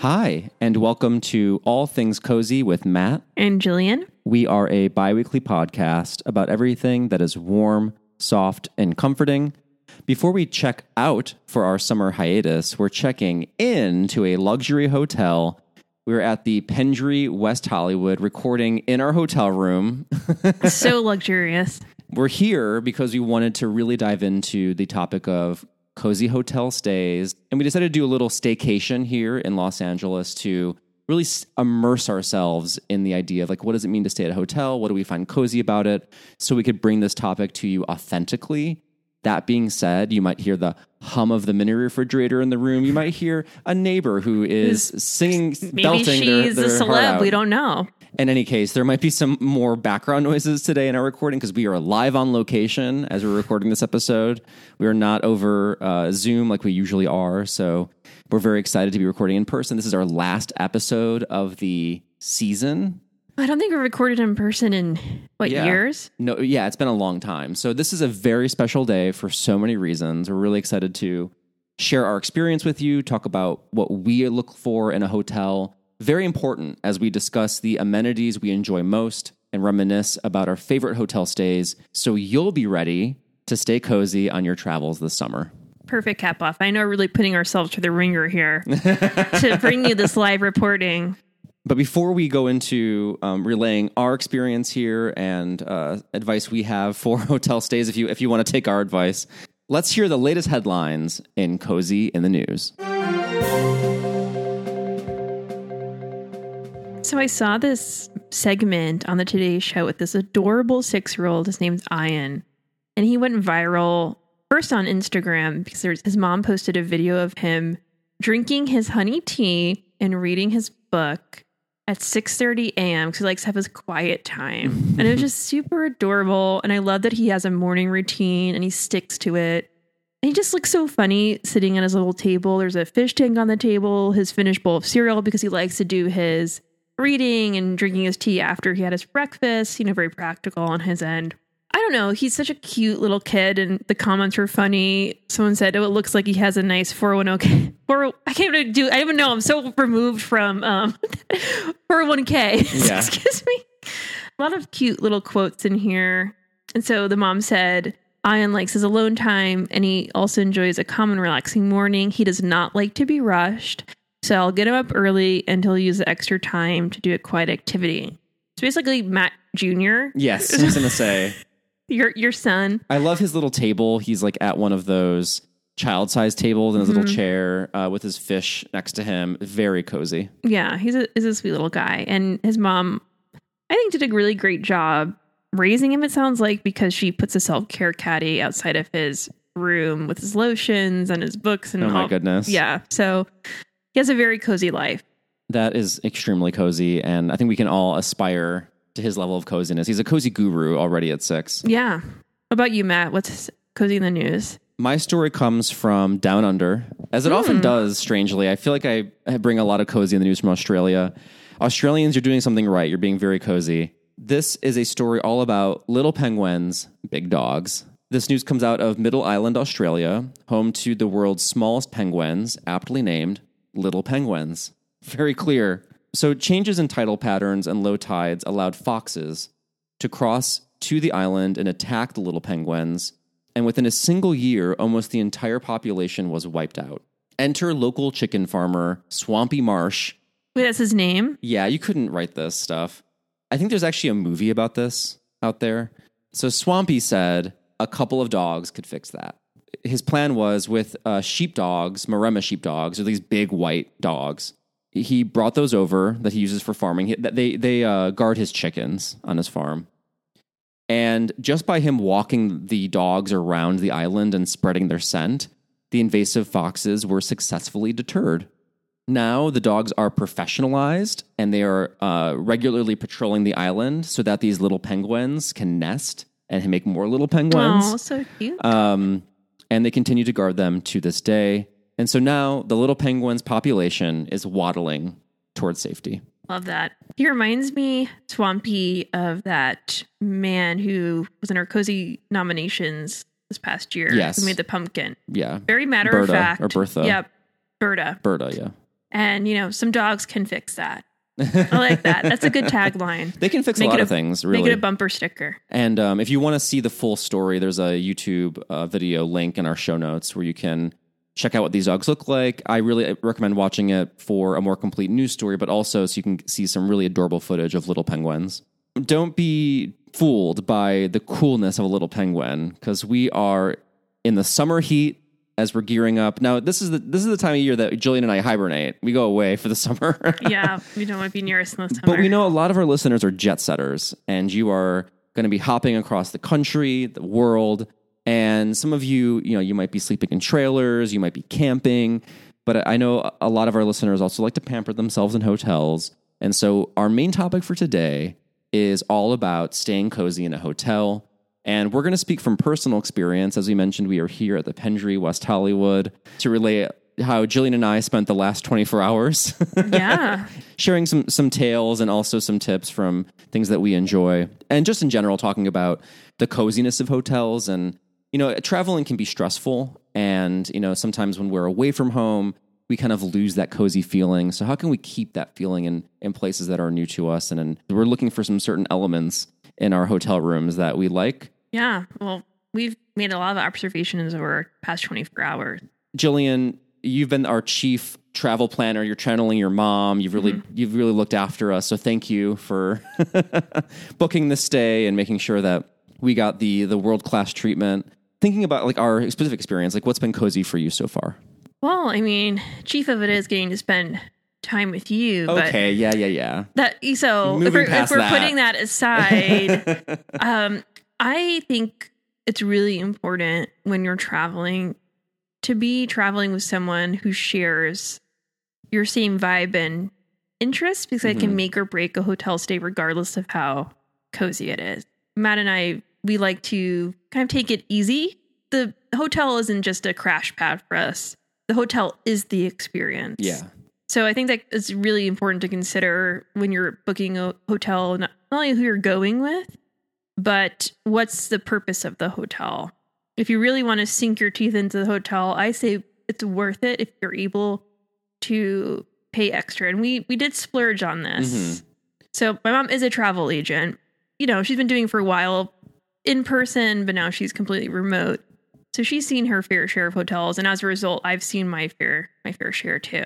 Hi, and welcome to All Things Cozy with Matt. And Gillian. We are a bi weekly podcast about everything that is warm, soft, and comforting. Before we check out for our summer hiatus, we're checking into a luxury hotel. We're at the Pendry West Hollywood recording in our hotel room. so luxurious. We're here because we wanted to really dive into the topic of cozy hotel stays. And we decided to do a little staycation here in Los Angeles to really immerse ourselves in the idea of like, what does it mean to stay at a hotel? What do we find cozy about it? So we could bring this topic to you authentically. That being said, you might hear the hum of the mini refrigerator in the room. You might hear a neighbor who is singing, Maybe belting their, she's their a celeb. We don't know. In any case, there might be some more background noises today in our recording because we are live on location as we're recording this episode. We are not over uh, Zoom like we usually are. So we're very excited to be recording in person. This is our last episode of the season. I don't think we recorded in person in what Yeah. years? No, yeah, it's been a long time. So this is a very special day for so many reasons. We're really excited to share our experience with you, talk about what we look for in a hotel. Very important as we discuss the amenities we enjoy most and reminisce about our favorite hotel stays so you'll be ready to stay cozy on your travels this summer. Perfect cap off. I know we're really putting ourselves to the ringer here to bring you this live reporting. But before we go into um, relaying our experience here and uh, advice we have for hotel stays, if you if you want to take our advice, let's hear the latest headlines in Cozy in the News. So I saw this segment on the Today Show with this adorable six year old. His name's Ayaan. And he went viral first on Instagram because there's, his mom posted a video of him drinking his honey tea and reading his book at 6:30 a.m. because he likes to have his quiet time. and it was just super adorable. And I love that he has a morning routine and he sticks to it. And he just looks so funny sitting at his little table. There's a fish tank on the table, his finished bowl of cereal because he likes to do his reading and drinking his tea after he had his breakfast. You know, very practical on his end. I don't know. He's such a cute little kid, and the comments were funny. Someone said, "Oh, it looks like he has a nice 401k." Or I can't even do. I don't even know. I'm so removed from um 401k. Yeah. Excuse me. A lot of cute little quotes in here. And so the mom said, Ayaan likes his alone time and he also enjoys a calm and relaxing morning. He does not like to be rushed. So I'll get him up early and he'll use the extra time to do a quiet activity. So basically, Matt Jr., Yes, I was going to say. your your son, I love his little table. He's like at one of those child sized tables in his little chair uh, with his fish next to him. Very cozy. yeah, he's a is a sweet little guy, and his mom, I think, did a really great job raising him. It sounds like because she puts a self care caddy outside of his room with his lotions and his books and Oh my all- goodness. Yeah, so he has a very cozy life. That is extremely cozy. And I think we can all aspire to his level of coziness. He's a cozy guru already at six. Yeah. What about you, Matt? What's cozy in the news? My story comes from Down Under, as it often hmm. does, strangely. I feel like I, I bring a lot of cozy in the news from Australia. Australians, you're doing something right. You're being very cozy. This is a story all about little penguins, big dogs. This news comes out of Middle Island, Australia, home to the world's smallest penguins, aptly named Little Penguins. Very clear. So, changes in tidal patterns and low tides allowed foxes to cross to the island and attack the little penguins. And within a single year, almost the entire population was wiped out. Enter local chicken farmer Swampy Marsh. Wait, that's his name? Yeah, you couldn't write this stuff. I think there's actually a movie about this out there. So Swampy said a couple of dogs could fix that. His plan was with uh, sheepdogs, Maremma sheepdogs, or these big white dogs. He brought those over that he uses for farming. He- They they uh, guard his chickens on his farm. And just by him walking the dogs around the island and spreading their scent, the invasive foxes were successfully deterred. Now the dogs are professionalized and they are uh, regularly patrolling the island so that these little penguins can nest and make more little penguins. Oh, so cute. Um, and they continue to guard them to this day. And so now the little penguins population is waddling towards safety. Love that. He reminds me, Swampy, of that man who was in our cozy nominations this past year. Yes. Who made the pumpkin. Yeah. Very matter Berta, of fact. or Bertha. Yep. Berta. Berta, yeah. And, you know, some dogs can fix that. I like that. That's a good tagline. They can fix Make a lot a- of things, really. Make it a bumper sticker. And um, if you want to see the full story, there's a YouTube uh, video link in our show notes where you can check out what these dogs look like. I really recommend watching it for a more complete news story, but also so you can see some really adorable footage of little penguins. Don't be fooled by the coolness of a little penguin because we are in the summer heat as we're gearing up. Now, this is the this is the time of year that Gillian and I hibernate. We go away for the summer. Yeah, we don't want to be near us in the summer. But we know a lot of our listeners are jet setters, and you are going to be hopping across the country, the world, and some of you, you know, you might be sleeping in trailers, you might be camping, but I know a lot of our listeners also like to pamper themselves in hotels. And so our main topic for today is all about staying cozy in a hotel. And we're going to speak from personal experience. As we mentioned, we are here at the Pendry, West Hollywood, to relay how Gillian and I spent the last 24 hours. Yeah. sharing some some tales and also some tips from things that we enjoy and just in general talking about the coziness of hotels and you know traveling can be stressful and you know sometimes when we're away from home we kind of lose that cozy feeling so how can we keep that feeling in in places that are new to us and, and we're looking for some certain elements in our hotel rooms that we like Yeah. Well, we've made a lot of observations over the past 24 hours. Gillian, you've been our chief travel planner. You're channeling your mom. You've really mm-hmm. you've really looked after us. So thank you for booking this stay and making sure that we got the the world class treatment. Thinking about like our specific experience, like what's been cozy for you so far? Well, I mean, chief of it is getting to spend time with you. Okay, yeah, yeah, yeah. That so if Moving we're, if we're that. putting that aside, um, I think it's really important when you're traveling to be traveling with someone who shares your same vibe and interests because it Mhm. can make or break a hotel stay regardless of how cozy it is. Matt and I, we like to kind of take it easy. The hotel isn't just a crash pad for us. The hotel is the experience. Yeah. So I think that it's really important to consider when you're booking a hotel, not only who you're going with, but what's the purpose of the hotel. If you really want to sink your teeth into the hotel, I say it's worth it if you're able to pay extra. And we we did splurge on this. Mhm. So my mom is a travel agent. You know, she's been doing for a while in person, but now she's completely remote. So she's seen her fair share of hotels, and as a result, I've seen my fair my fair share too.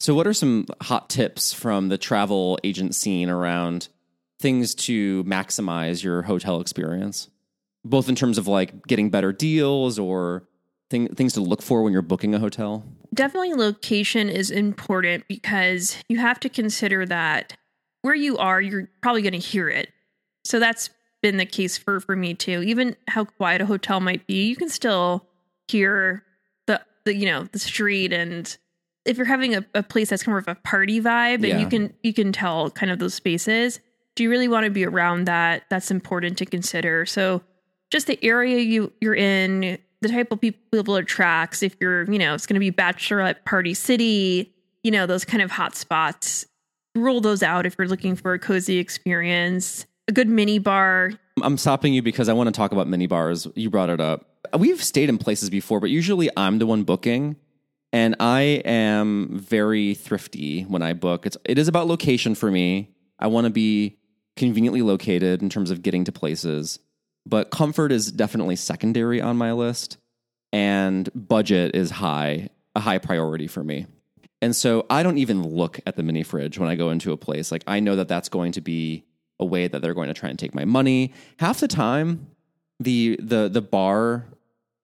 So, what are some hot tips from the travel agent scene around things to maximize your hotel experience, both in terms of like getting better deals or thing, things to look for when you're booking a hotel? Definitely location is important because you have to consider that where you are, you're probably going to hear it. So that's been the case for for me too. Even how quiet a hotel might be, you can still hear the the you know the street and if you're having a, a place that's kind of a party vibe and you can you can tell kind of those spaces do you really want to be around that that's important to consider so just the area you you're in the type of people people it attracts if you're you know it's going to be bachelorette party city you know those kind of hot spots rule those out if you're looking for a cozy experience a good mini bar I'm stopping you because I want to talk about mini bars. You brought it up. We've stayed in places before, but usually I'm the one booking. And I am very thrifty when I book. It's it is about location for me. I want to be conveniently located in terms of getting to places, but comfort is definitely secondary on my list, and budget is high, a high priority for me. And so I don't even look at the mini fridge when I go into a place. Like I know that that's going to be a way that they're going to try and take my money. Half the time, the the the bar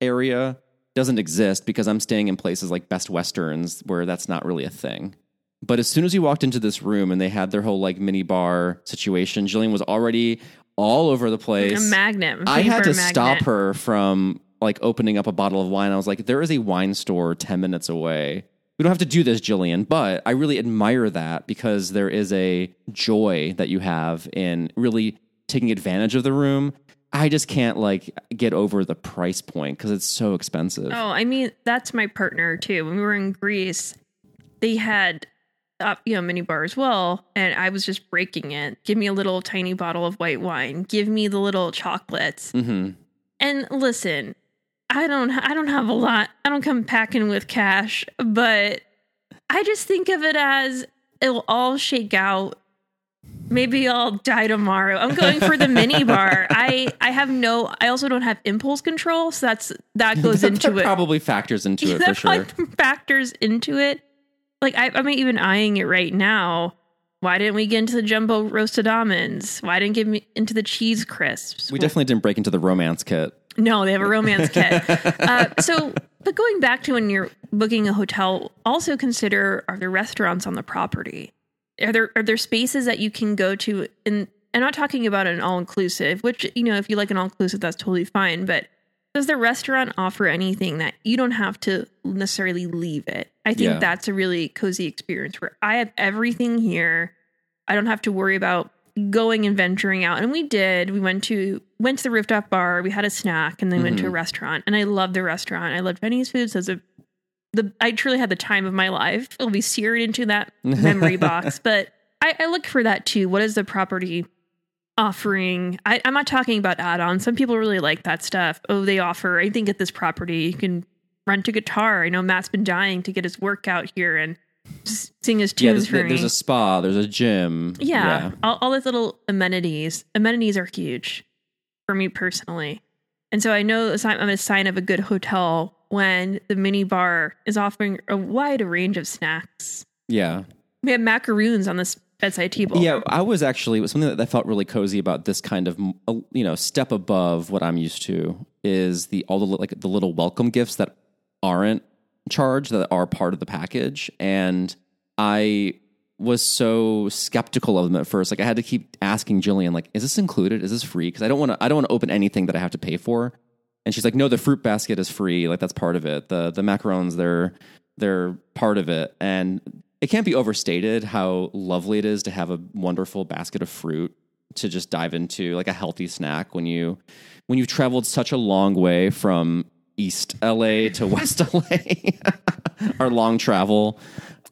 area doesn't exist because I'm staying in places like Best Westerns where that's not really a thing. But as soon as we walked into this room and they had their whole like mini bar situation, Gillian was already all over the place. a magnet I had to a stop her from like opening up a bottle of wine. I was like, there is a wine store 10 minutes away. We don't have to do this, Gillian, but I really admire that because there is a joy that you have in really taking advantage of the room. I just can't like get over the price point because it's so expensive. Oh, I mean, that's my partner too. When we were in Greece, they had, uh, you know, mini bar as well, and I was just breaking it. Give me a little tiny bottle of white wine. Give me the little chocolates. hmm And listen, I don't, I don't have a lot. I don't come packing with cash, but I just think of it as it'll all shake out. Maybe I'll die tomorrow. I'm going for the mini bar. I I have no. I also don't have impulse control, so that's that goes that, into that it. probably factors into it for sure. factors into it. Like I, I'm even eyeing it right now. Why didn't we get into the jumbo roasted almonds? Why didn't we get me into the cheese crisps? we definitely didn't break into the romance kit. No, they have a romance kit. Uh, so, but going back to when you're booking a hotel, also consider are there restaurants on the property? Are there are there spaces that you can go to? And I'm not talking about an all inclusive, which you know if you like an all inclusive, that's totally fine. But does the restaurant offer anything that you don't have to necessarily leave it? I think Yeah. that's a really cozy experience where I have everything here. I don't have to worry about going and venturing out. And we did. We went to went to the rooftop bar. We had a snack, and then went to a mm-hmm. restaurant. And I loved the restaurant. I love Chinese food. So it's a the I truly had the time of my life. It'll be seared into that memory box. But I, I look for that too. What is the property offering? I, I'm not talking about add-ons. Some people really like that stuff. Oh, they offer. I think at this property you can rent a guitar. I know Matt's been dying to get his workout here and sing his Yeah, tunes there's, for there's a spa, there's a gym. Yeah, All, all those little amenities. Amenities are huge for me personally. And so I know sign- I'm a sign of a good hotel when the mini bar is offering a wide range of snacks. yeah. We have macaroons on this bedside table. Yeah, I was actually it was something that I felt really cozy about this kind of uh, you know step above what I'm used to is the all the like the little welcome gifts that aren't charged that are part of the package, and I was so skeptical of them at first. Like I had to keep asking Gillian, like, is this included? Is this free? Because I don't want to I don't want to open anything that I have to pay for. And she's like, no, the fruit basket is free. Like that's part of it. The the macarons they're they're part of it, and it can't be overstated how lovely it is to have a wonderful basket of fruit to just dive into like a healthy snack when you when you've traveled such a long way from East LA to West LA, our long travel.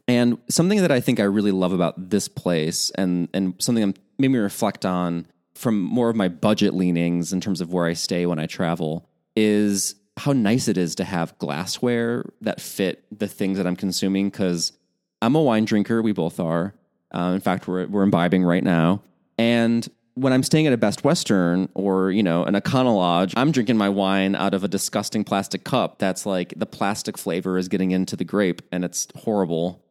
And something that I think I really love about this place and and something I'm made me reflect on from more of my budget leanings in terms of where I stay when I travel is how nice it is to have glassware that fit the things that I'm consuming because I'm a wine drinker. We both are. Uh, in fact, we're we're imbibing right now. And when I'm staying at a Best Western or you know an Econo Lodge, I'm drinking my wine out of a disgusting plastic cup. That's like the plastic flavor is getting into the grape, and it's horrible.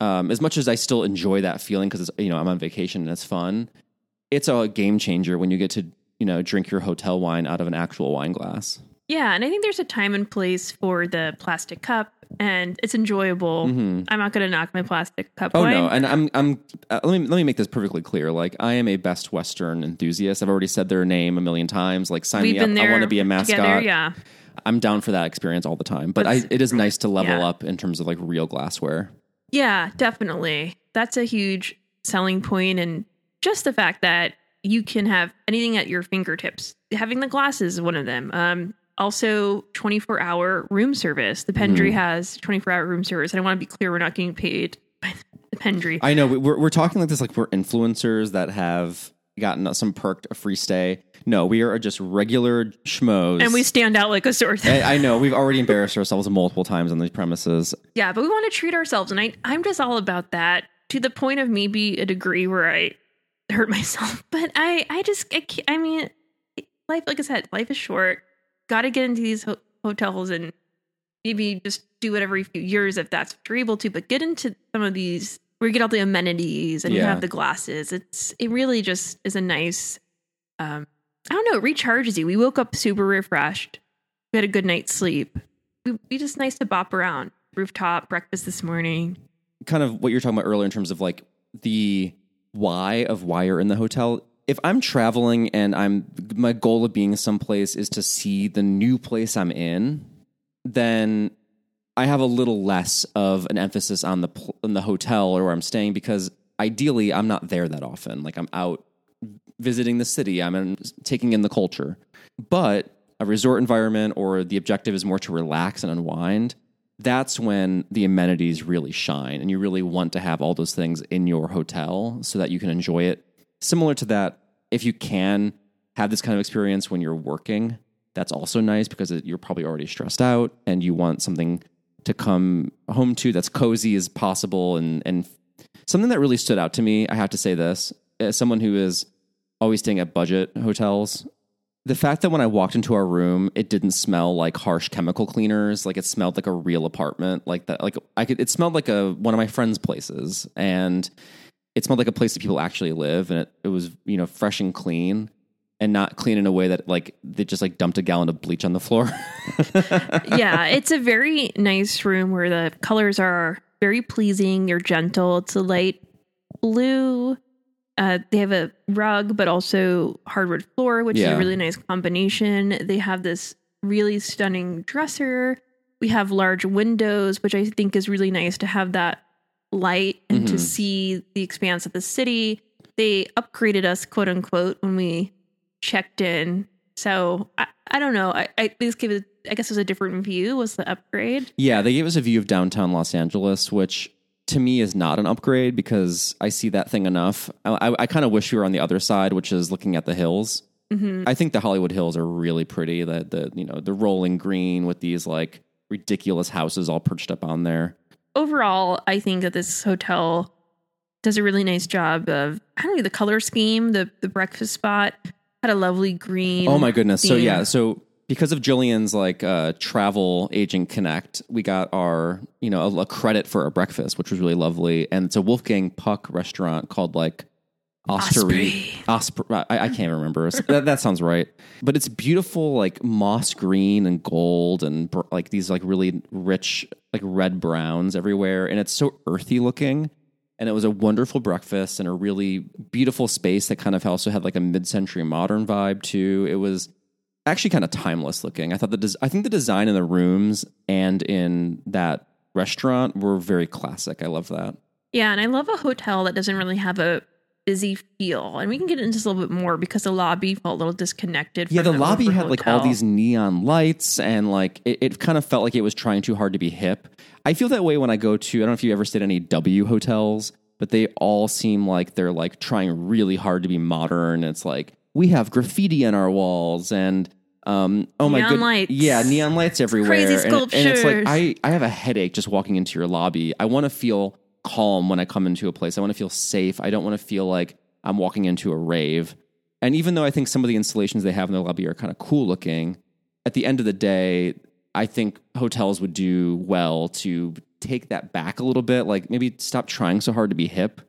Um, as much as I still enjoy that feeling because you know I'm on vacation and it's fun, it's a game changer when you get to you know drink your hotel wine out of an actual wine glass. Yeah, and I think there's a time and place for the plastic cup, and it's enjoyable. I'm not going to knock my plastic cup. Mm-hmm. Oh wine. no, and I'm I'm uh, let me let me make this perfectly clear. Like I am a Best Western enthusiast. I've already said their name a million times. Like sign We've me up. I want to be a mascot. together. Yeah, I'm down for that experience all the time. But I, it is nice to level yeah. up in terms of like real glassware. Yeah, definitely. That's a huge selling point, and just the fact that you can have anything at your fingertips. Having the glasses is one of them. Um, also, 24 hour room service. The. Pendry has 24 hour room service. And I want to be clear, we're not getting paid by the Pendry. I know we- we're we're talking like this like we're influencers that have gotten some perk a free stay. No, we are just regular schmoes. and we stand out like a sore thumb. I, I know we've already embarrassed ourselves multiple times on these premises. Yeah, but we want to treat ourselves, and I I'm just all about that to the point of maybe a degree where I hurt myself. But I I just I, can't, I mean, life like I said, life is short. Got to get into these ho- hotels and maybe just do it every few years if that's what you're able to. But get into some of these where you get all the amenities and you have the glasses. It's it really just is a nice. um I don't know. It recharges you. We woke up super refreshed. We had a good night's sleep. We, we just nice to bop around rooftop breakfast this morning. kind of what you're talking about earlier in terms of like the why of why you're in the hotel. If I'm traveling and I'm my goal of being someplace is to see the new place I'm in, then I have a little less of an emphasis on the in the hotel or where I'm staying because ideally I'm not there that often. Like I'm out visiting the city, I'm in, taking in the culture. But a resort environment or the objective is more to relax and unwind, that's when the amenities really shine and you really want to have all those things in your hotel so that you can enjoy it. Similar to that, if you can have this kind of experience when you're working, that's also nice because you're probably already stressed out and you want something to come home to that's cozy as possible and and something that really stood out to me i have to say this as someone who is always staying at budget hotels the fact that when i walked into our room it didn't smell like harsh chemical cleaners like it smelled like a real apartment like that like i could it smelled like a one of my friends places and it smelled like a place that people actually live and it, it was you know fresh and clean and not clean in a way that like they just like dumped a gallon of bleach on the floor yeah, it's a very nice room where the colors are very pleasing. You're gentle. It's a light blue. Uh, they have a rug, but also hardwood floor, which is a really nice combination. They have this really stunning dresser. We have large windows, which I think is really nice to have that light and to Mhm. see the expanse of the city. They upgraded us, quote unquote, when we checked in. So I, I don't know. I, I this gave it, I guess it was a different view was the upgrade. Yeah, they gave us a view of downtown Los Angeles, which to me is not an upgrade because I see that thing enough. I, I, I kind of wish we were on the other side, which is looking at the hills. hmm I think the Hollywood Hills are really pretty. The the you know the rolling green with these like ridiculous houses all perched up on there. Overall, I think that this hotel does a really nice job of I don't know the color scheme. The the breakfast spot had a lovely green. Oh my goodness! So yeah, so because of Gillian's like uh, travel agent connect, we got our you know a, a credit for our breakfast, which was really lovely, and it's a Wolfgang Puck restaurant called like Osterie. Osprey. I, I can't remember. that, that sounds right. But it's beautiful, like moss green and gold, and br- like these like really rich, like red browns everywhere, and it's so earthy looking. And it was a wonderful breakfast and a really beautiful space that kind of also had like a mid-century modern vibe too. It was actually kind of timeless looking. I thought the des- I think the design in the rooms and in that restaurant were very classic. I love that. Yeah, and I love a hotel that doesn't really have a busy feel. And we can get into this a little bit more because the lobby felt a little disconnected. Yeah, from the lobby had like all these neon lights and like it, it kind of felt like it was trying too hard to be hip. I feel that way when I go to I don't know if you ever stayed at any W hotels, but they all seem like they're like trying really hard to be modern. It's like we have graffiti on our walls and um oh my Neon god lights. yeah neon lights everywhere crazy And- and, it's like. I I have a headache just walking into your lobby. I want to feel calm when I come into a place. I want to feel safe. I don't want to feel like I'm walking into a rave. And even though I think some of the installations they have in their lobby are kind of cool looking, at the end of the day, I think hotels would do well to take that back a little bit, like maybe stop trying so hard to be hip.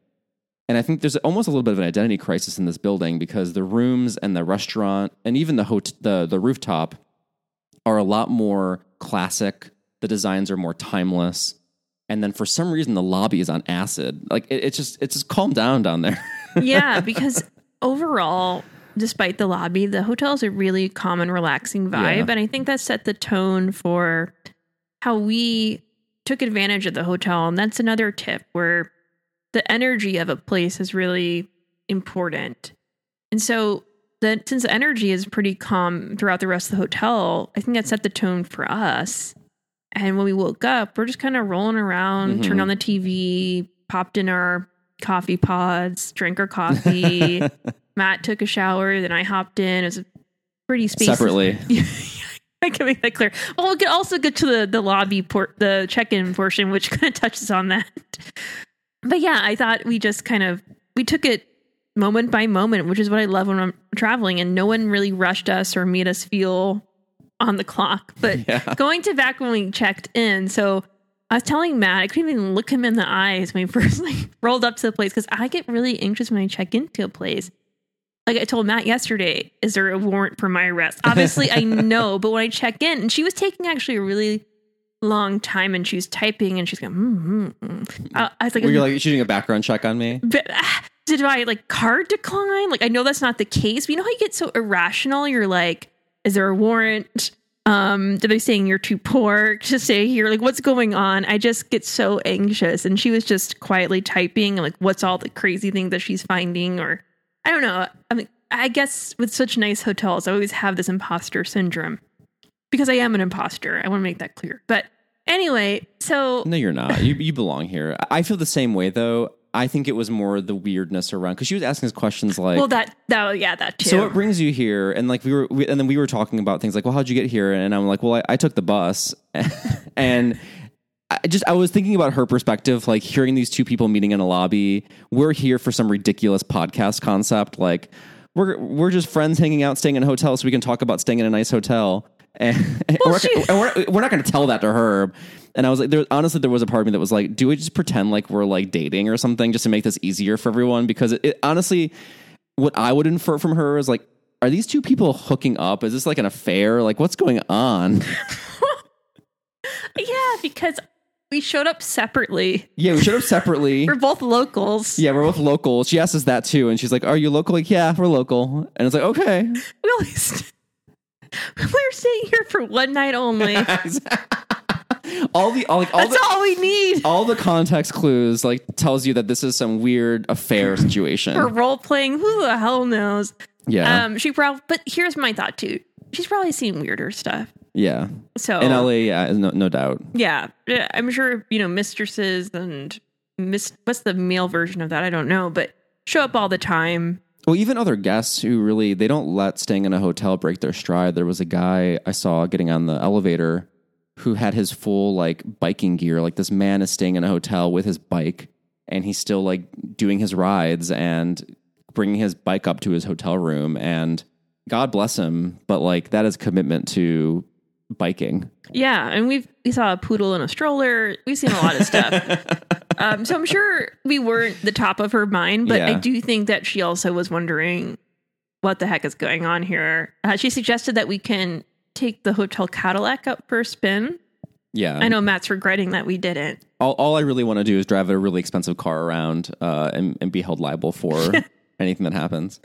And I think there's almost a little bit of an identity crisis in this building because the rooms and the restaurant and even the hot- the the rooftop are a lot more classic. The designs are more timeless. And then for some reason the lobby is on acid. Like it, it's just it's just calm down down there. yeah, because overall, despite the lobby, the hotel is a really calm and relaxing vibe. Yeah. And I think that set the tone for how we took advantage of the hotel. And that's another tip where the energy of a place is really important. And so that since the energy is pretty calm throughout the rest of the hotel, I think that set the tone for us. And when we woke up, we're just kind of rolling around, Mhm. turned on the TV, popped in our coffee pods, drank our coffee. Matt took a shower, then I hopped in. It was a pretty spacious. Separately. I can make that clear. Well, we'll get, also get to the the lobby port, the check in portion, which kind of touches on that. But yeah, I thought we just kind of we took it moment by moment, which is what I love when I'm traveling, and no one really rushed us or made us feel on the clock. But Yeah. going to back when we checked in, so I was telling Matt I couldn't even look him in the eyes when we first like rolled up to the place because I get really anxious when I check into a place. Like I told Matt yesterday, is there a warrant for my arrest? Obviously, I know, but when I check in, and she was taking actually a really long time, and she's typing, and she's going, mm, mm, mm. I, I was like, Were you like shooting a background check on me? but, ah, did I like card decline? Like I know that's not the case, but you know how you get so irrational? You're like, is there a warrant? Um, are they saying you're too poor to stay here? Like, what's going on? I just get so anxious. And she was just quietly typing, like, what's all the crazy things that she's finding? Or I don't know. I mean, I guess with such nice hotels, I always have this imposter syndrome because I am an imposter. I want to make that clear. But anyway, so No, you're not. You you belong here. I feel the same way though. I think it was more the weirdness around because she was asking us questions like, well, that that yeah, that too. "So what brings you here?" And like we were, we, and then we were talking about things like, "Well, how'd you get here?" And I'm like, "Well, I, I took the bus," and I just I was thinking about her perspective, like hearing these two people meeting in a lobby. We're here for some ridiculous podcast concept, like we're we're just friends hanging out, staying in a hotel, so we can talk about staying in a nice hotel. And, and we're, and we're, we're not going to tell that to her. And I was like, there, honestly, there was a part of me that was like, do we just pretend like we're like dating or something just to make this easier for everyone? Because it, it honestly, what I would infer from her is like, are these two people hooking up? Is this like an affair? Like, what's going on? Yeah, because we showed up separately. yeah, we showed up separately. We're both locals. Yeah, we're both locals. She asked us that too, and she's like, "Are you local?" Like, yeah, we're local. And it's like, okay, We st- we're staying here for one night only. All the all, like all the all we need. all the context clues like tells you that this is some weird affair situation. For role playing, who the hell knows? yeah, Um, she probably. But here's my thought too. She's probably seen weirder stuff. yeah. So In LA, yeah, no, no doubt. yeah, yeah, I'm sure you know mistresses and miss. What's the male version of that? I don't know, but show up all the time. Well, even other guests who really they don't let staying in a hotel break their stride. There was a guy I saw getting on the elevator who had his full like biking gear. Like this man is staying in a hotel with his bike, and he's still like doing his rides and bringing his bike up to his hotel room. And God bless him, but like that is commitment to biking. Yeah, and we've we saw a poodle in a stroller. We've seen a lot of stuff. um, so I'm sure we weren't the top of her mind, but I do think that she also was wondering what the heck is going on here. Uh, she suggested that we can take the hotel Cadillac up for a spin. Yeah, I know Matt's regretting that we didn't. all, all I really want to do is drive a really expensive car around uh, and, and be held liable for anything that happens.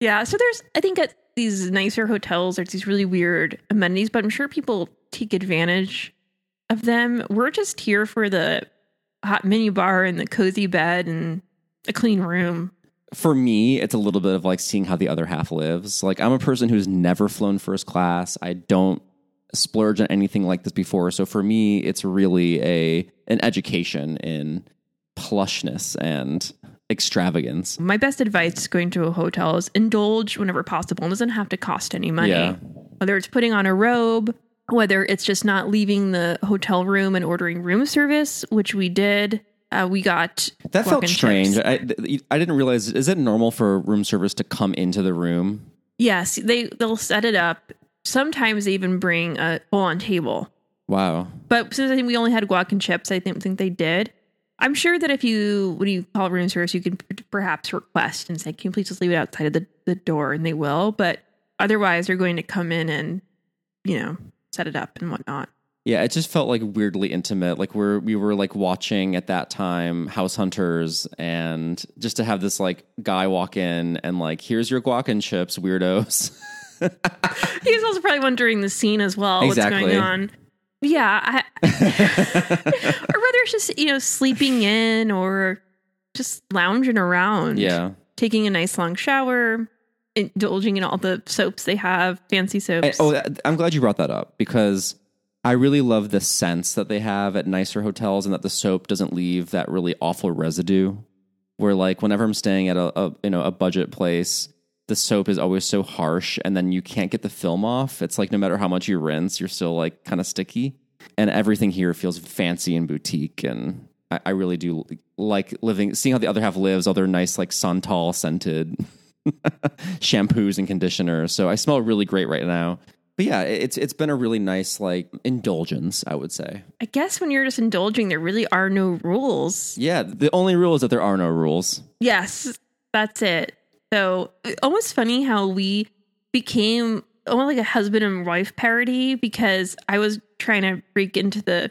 Yeah, so there's I think at these nicer hotels there's these really weird amenities, but I'm sure people take advantage of them. We're just here for the hot mini bar and the cozy bed and a clean room. For me, it's a little bit of like seeing how the other half lives. Like, I'm a person who's never flown first class. I don't splurge on anything like this before. So for me, it's really a an education in plushness and extravagance. My best advice going to a hotel is indulge whenever possible. It doesn't have to cost any money. Yeah. Whether it's putting on a robe, whether it's just not leaving the hotel room and ordering room service, which we did. Uh, we got That felt strange. I, I didn't realize. Is it normal for room service to come into the room? Yes, they they'll set it up. Sometimes they even bring a full on table. Wow. But since I think we only had guac and chips, I think think they did. I'm sure that if you when you call room service, you can perhaps request and say, "Can you please just leave it outside of the, the door?" And they will. But otherwise, they're going to come in and you know set it up and whatnot. Yeah, it just felt like weirdly intimate. Like we're we were like watching at that time House Hunters, and just to have this like guy walk in and like, here's your guac and chips, weirdos. He's also probably wondering the scene as well. What's going on? Yeah, I, or whether it's just you know sleeping in or just lounging around. yeah, taking a nice long shower, indulging in all the soaps they have, fancy soaps. Oh, I'm glad you brought that up because I really love the sense that they have at nicer hotels, and that the soap doesn't leave that really awful residue. Where like whenever I'm staying at a, a you know a budget place, the soap is always so harsh, and then you can't get the film off. It's like no matter how much you rinse, you're still like kind of sticky. And everything here feels fancy and boutique, and I, I really do like living, seeing how the other half lives. All their nice like Santal scented shampoos and conditioners. So I smell really great right now. But yeah, it's it's been a really nice like indulgence, I would say. I guess when you're just indulging, there really are no rules. Yeah, the only rule is that there are no rules. Yes, that's it. So almost funny how we became almost like a husband and wife parody because I was trying to break into the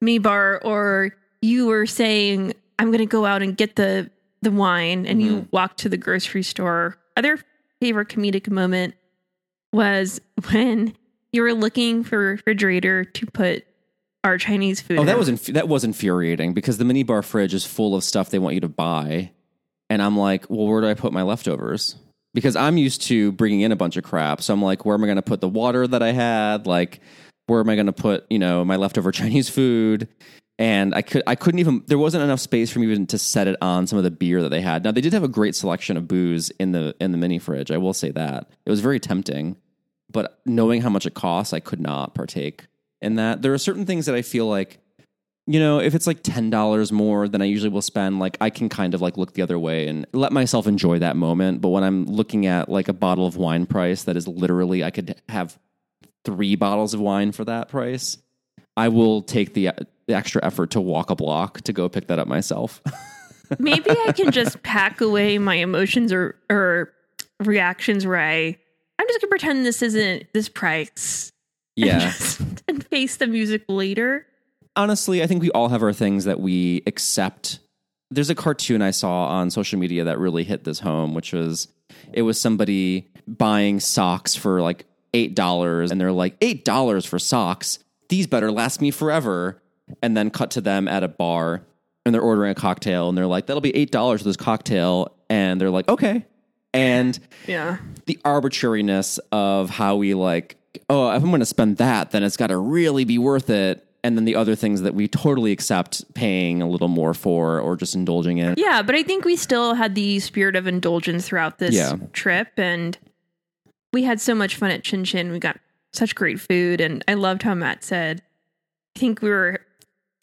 me bar, or you were saying I'm going to go out and get the the wine, and you mm-hmm. walked to the grocery store. Other favorite comedic moment was when you were looking for a refrigerator to put our Chinese food. Oh, that was inf- that was infuriating because the minibar fridge is full of stuff they want you to buy, and I'm like, well, where do I put my leftovers? Because I'm used to bringing in a bunch of crap, so I'm like, where am I going to put the water that I had? Like, where am I going to put you know my leftover Chinese food? And I could I couldn't even there wasn't enough space for me even to set it on some of the beer that they had. Now they did have a great selection of booze in the in the mini fridge. I will say that it was very tempting, but knowing how much it costs, I could not partake in that. There are certain things that I feel like you know, if it's like $10 more than I usually will spend, like I can kind of like look the other way and let myself enjoy that moment. But when I'm looking at like a bottle of wine price that is literally, I could have three bottles of wine for that price, I will take the, the extra effort to walk a block to go pick that up myself. Maybe I can just pack away my emotions or or reactions where I I'm just gonna pretend this isn't this price. and yeah. just- and face the music later. honestly, I think we all have our things that we accept. There's a cartoon I saw on social media that really hit this home, which was it was somebody buying socks for like eight dollars, and they're like eight dollars for socks. These better last me forever. And then cut to them at a bar, and they're ordering a cocktail, and they're like, "That'll be eight dollars for this cocktail," and they're like, "Okay." And Yeah. the arbitrariness of how we like, oh, if I'm going to spend that, then it's got to really be worth it. And then the other things that we totally accept paying a little more for or just indulging in. Yeah, but I think we still had the spirit of indulgence throughout this Yeah. trip and we had so much fun at Chin Chin. We got such great food and I loved how Matt said I think we were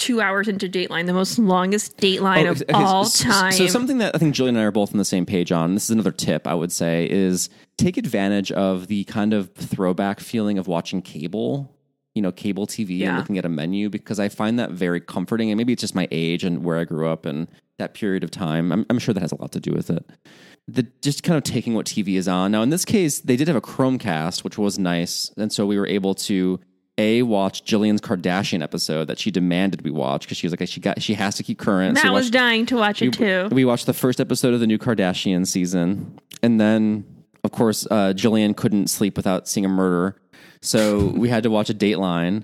two hours into Dateline, the most longest Dateline Oh, of okay, all so- time. So something that I think Gillian and I are both on the same page on. This is another tip I would say is take advantage of the kind of throwback feeling of watching cable, you know, cable TV and looking at a menu because I find that very comforting. And maybe it's just my age and where I grew up and that period of time. I'm, I'm sure that has a lot to do with it. The just kind of taking what TV is on. Now in this case, they did have a Chromecast, which was nice, and so we were able to a watch Gillian's Kardashian episode that she demanded we watch because she was like she got she has to keep current. Matt so we was watched- dying to watch it too. we watched the first episode of the new Kardashian season, and then, of course, uh, Gillian couldn't sleep without seeing a murder, so we had to watch a Dateline.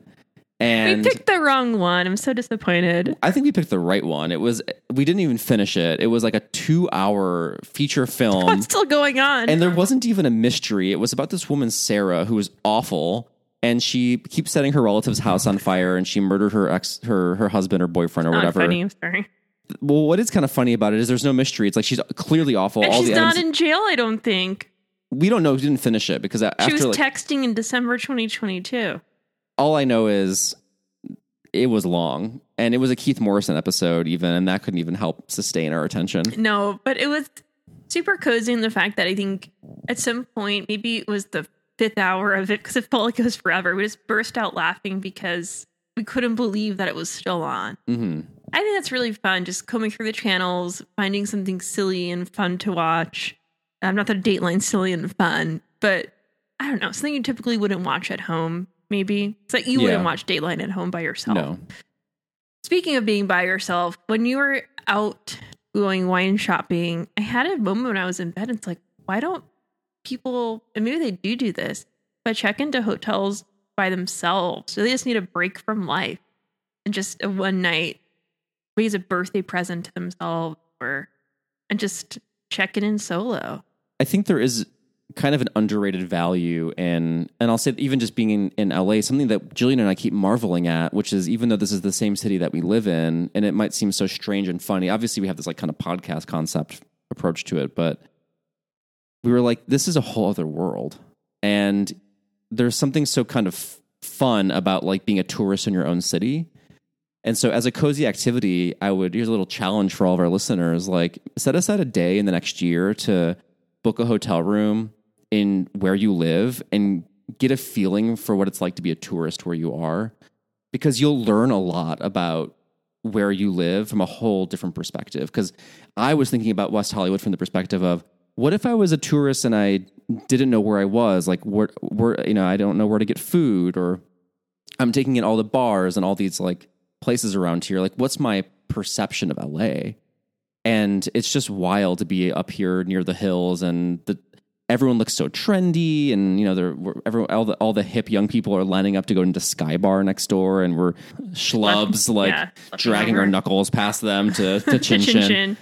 And We picked the wrong one. I'm so disappointed. I think we picked the right one. It was we didn't even finish it. It was like a two-hour feature film, What's still going on? and there wasn't even a mystery. It was about this woman Sarah who was awful. And she keeps setting her relative's house on fire, and she murdered her ex, her her husband or boyfriend or whatever. funny. I'm sorry. Well, what is kind of funny about it is there's no mystery. It's like she's clearly awful. And All she's the not in jail, I don't think. we don't know. We didn't finish it because a- She was like texting in December 2022. all I know is it was long and it was a Keith Morrison episode even, and that couldn't even help sustain our attention. No, but it was super cozy in the fact that I think at some point, maybe it was the fifth hour of it because it felt like it was forever. We just burst out laughing because we couldn't believe that it was still on. hmm I think that's really fun, just combing through the channels, finding something silly and fun to watch. Um, not that Dateline silly and fun, but I don't know, something you typically wouldn't watch at home, maybe. It's like you Yeah. wouldn't watch Dateline at home by yourself. No, Speaking of being by yourself, when you were out going wine shopping, I had a moment when I was in bed. It's like, why don't people, and maybe they do do this, but check into hotels by themselves? So they just need a break from life and just a one night, maybe as a birthday present to themselves or, and just check it in solo. I think there is kind of an underrated value in, and I'll say even just being in, in LA, something that Gillian and I keep marveling at, which is even though this is the same city that we live in, and it might seem so strange and funny. Obviously, we have this like kind of podcast concept approach to it, but we were like, this is a whole other world, and there's something so kind of fun about like being a tourist in your own city. And so, as a cozy activity, I would here's a little challenge for all of our listeners: like, set aside a day in the next year to book a hotel room in where you live and get a feeling for what it's like to be a tourist where you are, because you'll learn a lot about where you live from a whole different perspective. Because I was thinking about West Hollywood from the perspective of what if I was a tourist and I didn't know where I was, like where, where you know, I don't know where to get food, or I'm taking in all the bars and all these like places around here. Like, what's my perception of LA? And it's just wild to be up here near the hills, and the everyone looks so trendy, and you know, they're everyone all the all the hip young people are lining up to go into Sky Bar next door, and we're schlubs like yeah, dragging our knuckles past them to to chin Chin chin. chin.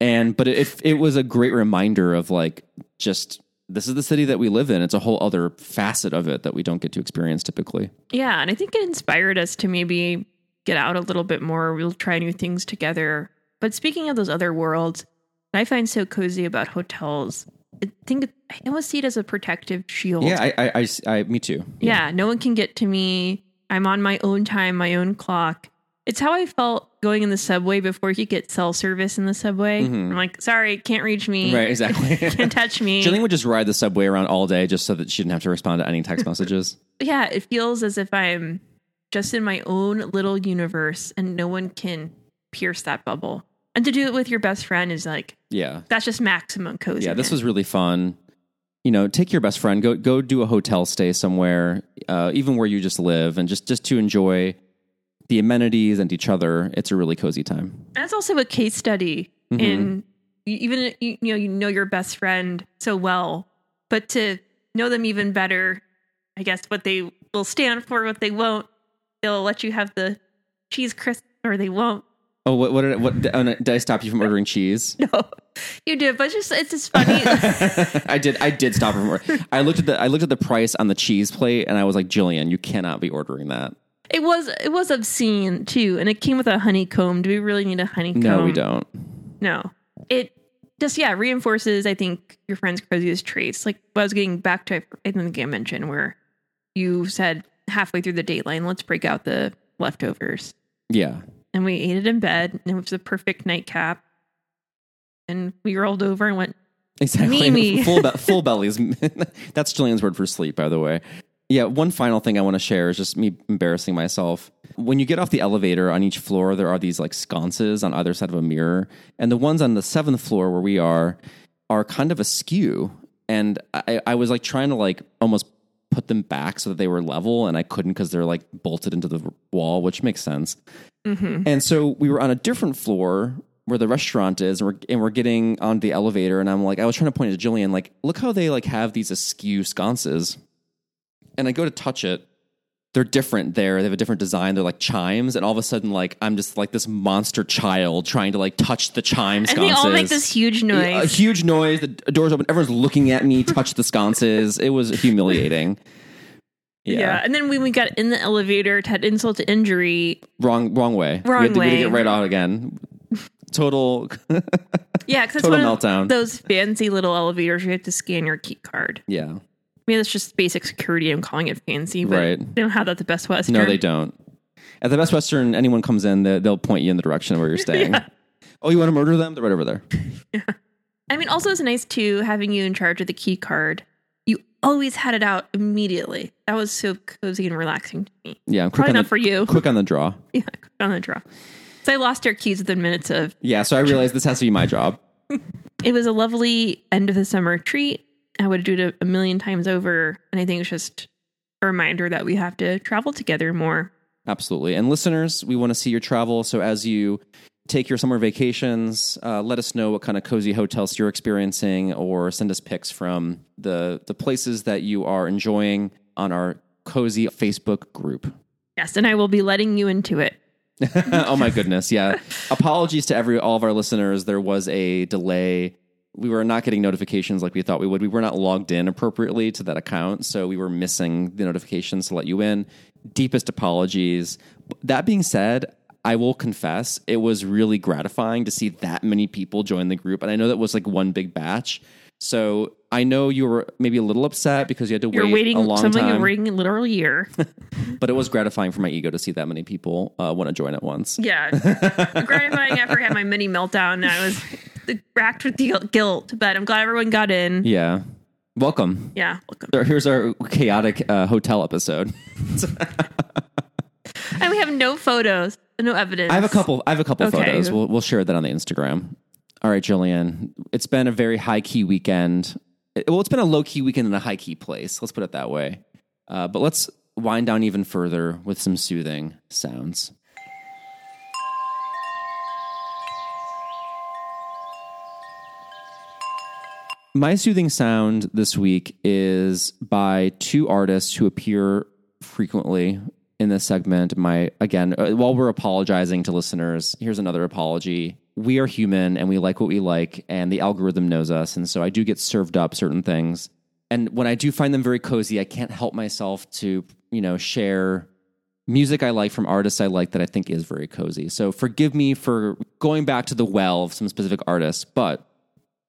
And but it it was a great reminder of like just this is the city that we live in. It's a whole other facet of it that we don't get to experience typically. Yeah, and I think it inspired us to maybe get out a little bit more. We'll try new things together. But speaking of those other worlds, I find so cozy about hotels, I think I almost see it as a protective shield. Yeah, I, I, I, I me too. yeah, no one can get to me. I'm on my own time, my own clock. It's how I felt going in the subway before you get cell service in the subway. I'm like, sorry, can't reach me. Mm-hmm. Right, exactly. Can't touch me. Gillian would just ride the subway around all day just so that she didn't have to respond to any text messages. yeah, it feels as if I'm just in my own little universe and no one can pierce that bubble. And to do it with your best friend is like, Yeah. that's just maximum cozy. Yeah, this was really fun. You know, take your best friend, go go do a hotel stay somewhere, uh, even where you just live, and just just to enjoy the amenities and each other. It's a really cozy time. That's also a case study Mm-hmm. in even you know you know your best friend so well, but to know them even better, I guess what they will stand for, what they won't. They'll let you have the cheese crisp, or they won't. Oh, what what did, what oh, did I stop you from ordering cheese? No, you did, but just it's just funny. I did. I did stop her from. ordering. I looked at the I looked at the price on the cheese plate, and I was like, Gillian, you cannot be ordering that. It was it was obscene too, and it came with a honeycomb. Do we really need a honeycomb? No, we don't. No. It just yeah reinforces I think your friend's craziest traits. Like I was getting back to, I think I mentioned where you said halfway through the date line, let's break out the leftovers, Yeah, and we ate it in bed, and it was a perfect nightcap. And we rolled over and went, exactly. Mimi. full be- full bellies. That's Gillian's word for sleep, by the way. Yeah, one final thing I want to share is just me embarrassing myself. When you get off the elevator on each floor, there are these like sconces on either side of a mirror, and the ones on the seventh floor where we are are kind of askew. And I, I was like trying to like almost put them back so that they were level, and I couldn't because they're like bolted into the wall, which makes sense. Mm-hmm. And so we were on a different floor where the restaurant is, and we're, and we're getting on the elevator, and I'm like, I was trying to point to Gillian, like, look how they like have these askew sconces. And I go to touch it. They're different there. They have a different design. They're like chimes, and all of a sudden, like I'm just like this monster child trying to like touch the chime and sconces. they all make this huge noise. A huge noise. The doors open. Everyone's looking at me. Touch the sconces. It was humiliating. yeah. Yeah, and then when we got in the elevator, to had insult to injury. wrong, wrong way. Wrong we had to, We had to way. get right out again. Total. Yeah, because it's Total one meltdown. those fancy little elevators you have to scan your key card. yeah. I mean, that's just basic security. I'm calling it fancy, but Right. they don't have that at the Best Western. No, they don't. At the Best Western, anyone comes in, they, they'll point you in the direction of where you're staying. Oh, you want to murder them? They're right over there. I mean, also it's nice too having you in charge of the key card. You always had it out immediately. That was so cozy and relaxing to me. Yeah, Probably not the, for you. Quick on the draw. Yeah, quick on the draw. So I lost our keys within minutes of. Yeah, so I realized this has to be my job. It was a lovely end of the summer treat. I would do it a million times over, and I think it's just a reminder that we have to travel together more. Absolutely. And listeners, we want to see your travel. So as you take your summer vacations, uh, let us know what kind of cozy hotels you're experiencing, or send us pics from the the places that you are enjoying on our cozy Facebook group. Yes, and I will be letting you into it. oh my goodness, yeah. Apologies to every all of our listeners. There was a delay. We were not getting notifications like we thought we would. We were not logged in appropriately to that account, so we were missing the notifications to let you in. Deepest apologies. That being said, I will confess it was really gratifying to see that many people join the group, and I know that was like one big batch. So I know you were maybe a little upset because you had to You're wait waiting a long something time, you're waiting a literal year. but it was gratifying for my ego to see that many people uh, want to join at once. Yeah. Gratifying after I had my mini meltdown. I was racked with the guilt, but I'm glad everyone got in. Yeah. Welcome. Yeah. Welcome. So Here's our chaotic uh, hotel episode. And we have no photos, no evidence. I have a couple. I have a couple Okay. photos. We'll we'll share that on the Instagram. All right, Gillian. It's been a very high key weekend. Well, it's been a low key weekend in a high key place. Let's put it that way. Uh, but let's wind down even further with some soothing sounds. My soothing sound this week is by two artists who appear frequently in this segment. My again, uh, while we're apologizing to listeners, here's another apology. We are human and we like what we like, and the algorithm knows us, and so I do get served up certain things. And when I do find them very cozy, I can't help myself to you know share music I like from artists I like that I think is very cozy. So forgive me for going back to the well of some specific artists, but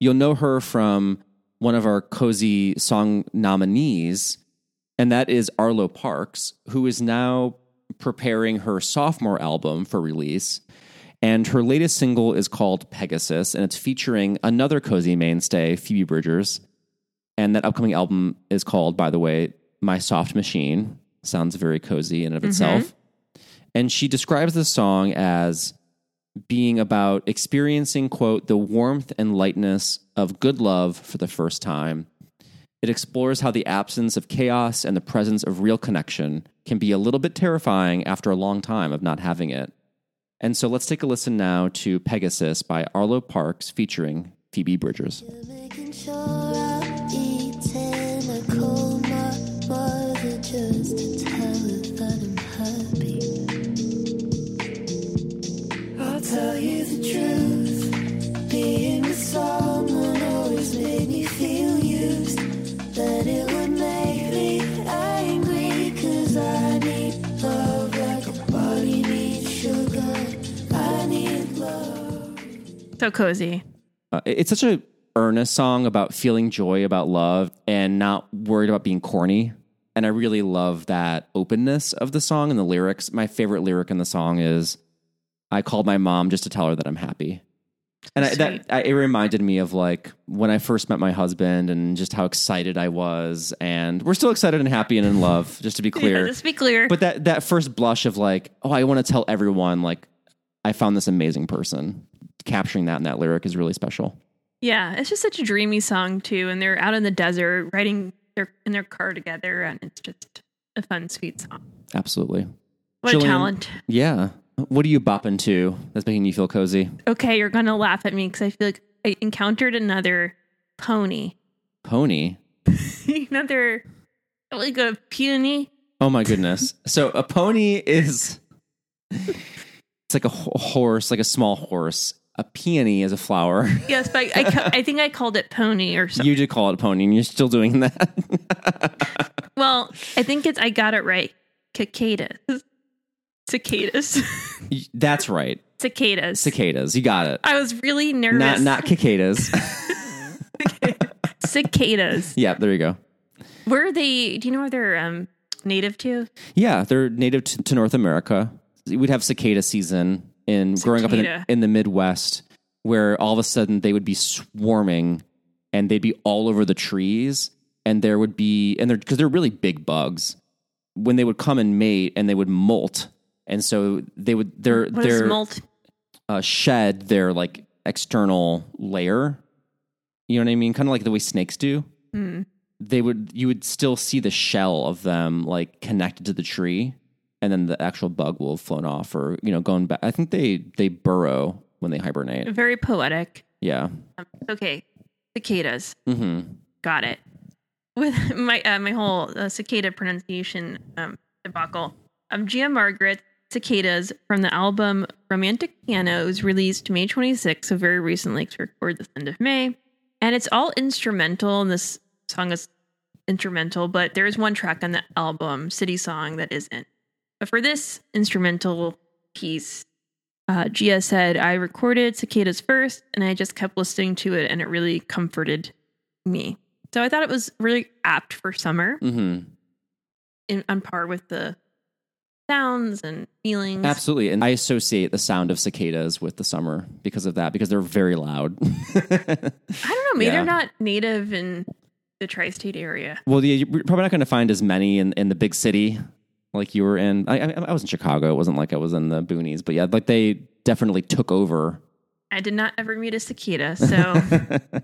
you'll know her from one of our cozy song nominees, and that is Arlo Parks, who is now preparing her sophomore album for release. And her latest single is called Pegasus, and it's featuring another cozy mainstay, Phoebe Bridgers. And that upcoming album is called, by the way, My Soft Machine. Sounds very cozy in and of mm-hmm. itself. And she describes the song as being about experiencing, quote, the warmth and lightness of good love for the first time. It explores how the absence of chaos and the presence of real connection can be a little bit terrifying after a long time of not having it. And so let's take a listen now to Pegasus by Arlo Parks featuring Phoebe Bridgers. So cozy. Uh, it's such a earnest song about feeling joy about love and not worried about being corny. And I really love that openness of the song and the lyrics. My favorite lyric in the song is, "I called my mom just to tell her that I'm happy." And I, that I, it reminded me of like when I first met my husband and just how excited I was. And we're still excited and happy and in love, just to be clear. Yeah, just be clear. But that that first blush of like, oh, I want to tell everyone like I found this amazing person. Capturing that in that lyric is really special. yeah, it's just such a dreamy song too. And they're out in the desert riding their in their car together, and it's just a fun, sweet song. Absolutely. What a talent. Yeah. What are you bopping to that's making you feel cozy? Okay, you're gonna laugh at me because I feel like I encountered another pony, Pony. another like a peony. Oh my goodness. so a pony is it's like a horse, like a small horse. A peony is a flower. Yes, but I, I, I think I called it pony or something. You did call it a pony, and you're still doing that. Well, I think it's I got it right. Cicadas. Cicadas. That's right. Cicadas. Cicadas. You got it. I was really nervous. Not not cicadas. cicadas. yeah, there you go. Where are they? Do you know where they're um, native to? Yeah, they're native to, to North America. We'd have cicada season in growing up in the, in the Midwest, where all of a sudden they would be swarming and they'd be all over the trees, and there would be and they're because they're really big bugs. When they would come and mate, and they would molt, and so they would their What their molt? uh, shed their like external layer. You know what I mean? Kind of like the way snakes do. Hmm. They would you would still see the shell of them like connected to the tree, and then the actual bug will have flown off or you know going back. I think they they burrow when they hibernate. Very poetic. Yeah. Okay, cicadas. hmm Got it. With my uh, my whole uh, cicada pronunciation um, debacle. Um, Gia Margaret cicadas from the album Romantic Piano was released May 26th, so very recently to record this end of May, and it's all instrumental. And this song is instrumental, but there is one track on the album, City Song, that isn't. But for this instrumental piece, uh, Gia said, I recorded Cicadas first and I just kept listening to it and it really comforted me. So I thought it was really apt for summer hmm in, on par with the sounds and feelings. Absolutely. And I associate the sound of cicadas with the summer because of that, because they're very loud. I don't know. Maybe Yeah. they're not native in the tri state area. Well, yeah, you're probably not going to find as many in, in the big city like you were in. I, I, I was in Chicago. It wasn't like I was in the boonies, but yeah, like they definitely took over I did not ever meet a cicada. So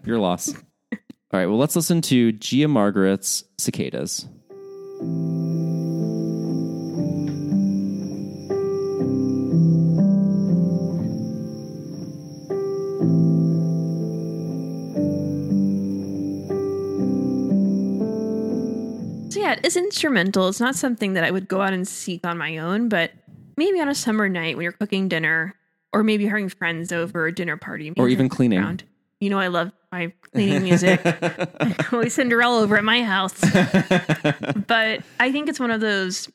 your loss. All right, well, let's listen to Gia Margaret's Cicadas. Yeah, it's instrumental. It's not something that I would go out and seek on my own, but maybe on a summer night when you're cooking dinner, or maybe having friends over a dinner party, Or even cleaning. background. You know, I love my cleaning music. Always Cinderella over at my house, but I think it's one of those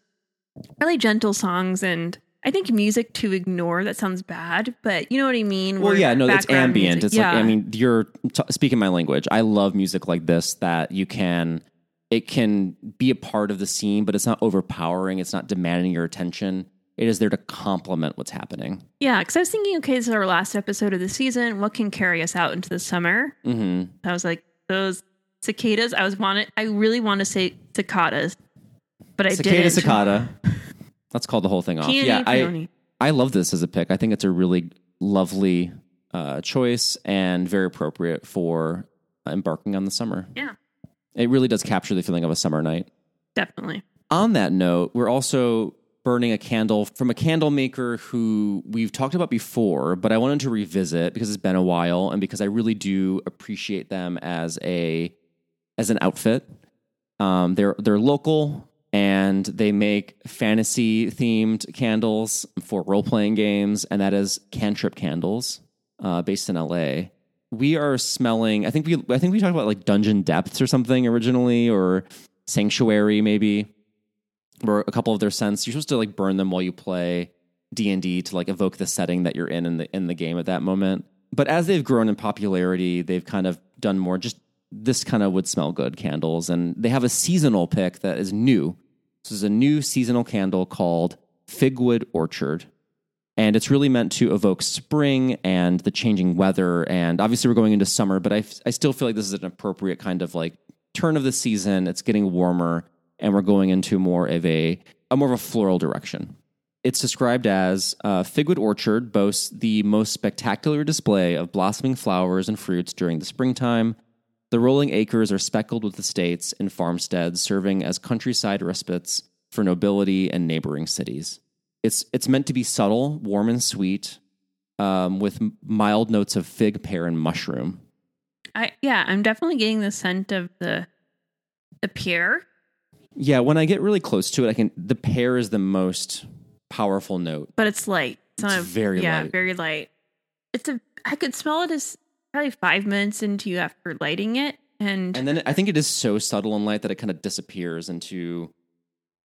really gentle songs, and I think music to ignore that sounds bad, but you know what I mean. Well, yeah, no, it's ambient. music- It's like, I mean, you're t- speaking my language. I love music like this that you can it can be a part of the scene, but it's not overpowering. It's not demanding your attention. It is there to complement what's happening. Yeah, because I was thinking, okay, this is our last episode of the season. What can carry us out into the summer? hmm I was like, those cicadas. I was wanted. I really want to say cicadas, but I Cicada, didn't. cicada. Let's call the whole thing off. Peony, yeah, I. I love this as a pick. I think it's a really lovely uh, choice and very appropriate for embarking on the summer. Yeah, It really does capture the feeling of a summer night. definitely. On that note, we're also burning a candle from a candle maker who we've talked about before, but I wanted to revisit because it's been a while and because I really do appreciate them as a as an outfit. Um, they're they're local and they make fantasy themed candles for role playing games, and that is Cantrip Candles, uh, based in LA. We are smelling. I think we I think we talked about like Dungeon Depths or something originally, or Sanctuary maybe or a couple of their scents. You're supposed to like burn them while you play D and D to like evoke the setting that you're in in the in the game at that moment. But as they've grown in popularity, they've kind of done more just this kind of would smell good candles, and they have a seasonal pick that is new. This is a new seasonal candle called Figwood Orchard. And it's really meant to evoke spring and the changing weather. And obviously, we're going into summer, but I, I still feel like this is an appropriate kind of like turn of the season. It's getting warmer, and we're going into more of a, a more of a floral direction. It's described as uh, Figwood Orchard boasts the most spectacular display of blossoming flowers and fruits during the springtime. The rolling acres are speckled with estates and farmsteads, serving as countryside respites for nobility and neighboring cities. It's it's meant to be subtle, warm, and sweet, um, with mild notes of fig, pear, and mushroom. I yeah, I'm definitely getting the scent of the the pear. Yeah, when I get really close to it, I can. The pear is the most powerful note. but it's light. It's, It's not very yeah, light. very light. It's a. I could smell it as probably five minutes into you after lighting it, and, And then I think it is so subtle and light that it kind of disappears into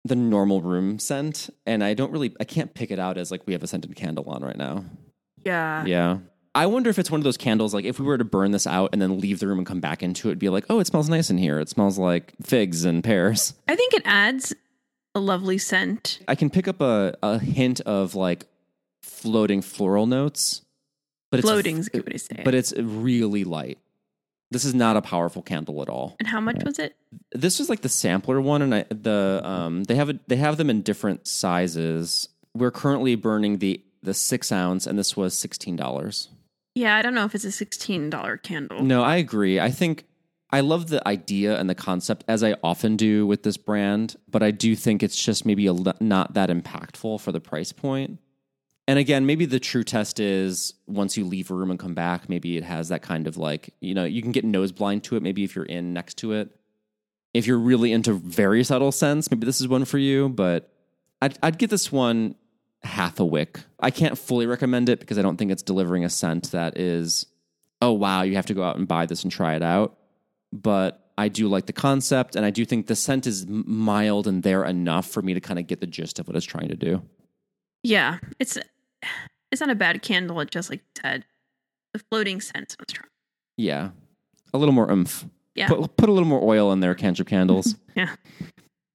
the normal room scent. And I don't really, I can't pick it out as like we have a scented candle on right now. yeah, Yeah. I wonder if it's one of those candles, like if we were to burn this out and then leave the room and come back into it, it'd be like, oh, it smells nice in here. It smells like figs and pears. I think it adds a lovely scent. I can pick up a, a hint of like floating floral notes, but it's Floating's a good way to say it. but it's really light. This is not a powerful candle at all. and how much was it? This was like the sampler one, and I, the um they have a, they have them in different sizes. We're currently burning the the six ounce, and this was sixteen dollars. Yeah, I don't know if it's a sixteen dollar candle. No, I agree. I think I love the idea and the concept, as I often do with this brand, but I do think it's just maybe a, not that impactful for the price point. And again, maybe the true test is once you leave a room and come back, maybe it has that kind of like, you know, you can get nose blind to it, maybe if you're in next to it. If you're really into very subtle scents, maybe this is one for you, but I'd, I'd give this one half a wick. I can't fully recommend it because I don't think it's delivering a scent that is, oh, wow, you have to go out and buy this and try it out. But I do like the concept, and I do think the scent is mild and there enough for me to kind of get the gist of what it's trying to do. Yeah, it's it's not a bad candle. It just like you said, the floating scent was strong. Yeah. A little more oomph. Yeah. Put, put a little more oil in there, cantrip candles. Yeah,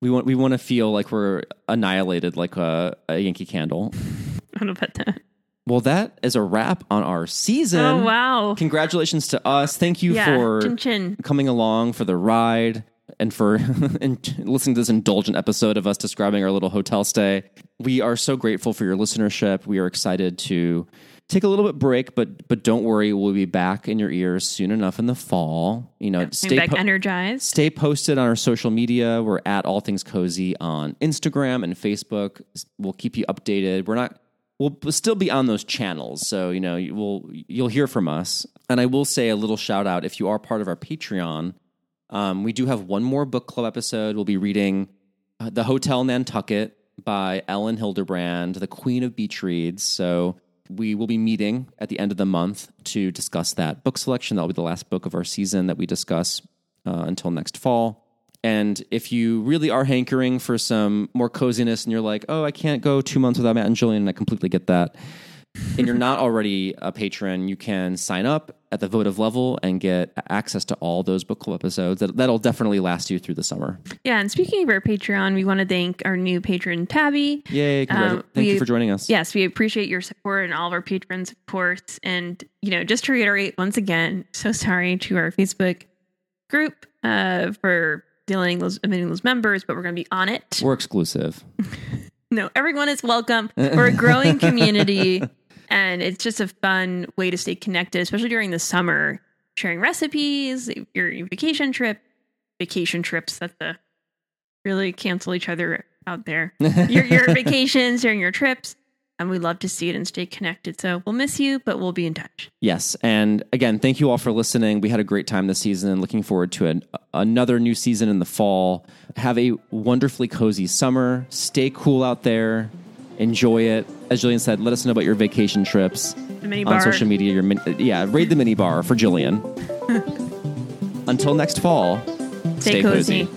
we want we want to feel like we're annihilated like a, a Yankee candle. I don't know about that. Well, that is a wrap on our season. Oh wow! Congratulations to us. Thank you yeah, for chin chin. coming along for the ride and for listening to this indulgent episode of us describing our little hotel stay. We are so grateful for your listenership. We are excited to take a little bit break, but but don't worry, we'll be back in your ears soon enough in the fall. You know, Coming stay back po- energized. Stay posted on our social media. We're at All Things Cozy on Instagram and Facebook. We'll keep you updated. We're not. We'll still be on those channels, so you know you will you'll hear from us. And I will say a little shout out if you are part of our Patreon. Um, we do have one more book club episode. We'll be reading uh, The Hotel Nantucket by Elin Hilderbrand, the Queen of Beach Reads. So we will be meeting at the end of the month to discuss that book selection. That'll be the last book of our season that we discuss uh, until next fall. And if you really are hankering for some more coziness and you're like, oh, I can't go two months without Matt and Gillian, and I completely get that. And you're not already a patron, you can sign up at the votive level and get access to all those book club episodes. That, that'll definitely last you through the summer. Yeah, and speaking of our Patreon, we want to thank our new patron Tabby. Yay! congratu- Um, Thank we- you for joining us. Yes, we appreciate your support and all of our patrons, of course. And, you know, just to reiterate once again, so sorry to our Facebook group uh, for dealing those admitting those members, but we're going to be on it. We're exclusive. No, everyone is welcome. We're a growing community, and it's just a fun way to stay connected, especially during the summer. Sharing recipes, your, vacation trip, vacation trips. that the really cancel each other out there. your your vacations during your trips, and we love to see it and stay connected. So we'll miss you, but we'll be in touch. Yes. And again, thank you all for listening. We had a great time this season and looking forward to an, another new season in the fall. Have a wonderfully cozy summer. Stay cool out there. Enjoy it. As Gillian said, let us know about your vacation trips on social media. Your min- yeah, raid the mini bar for Gillian. Until next fall, Stay cozy.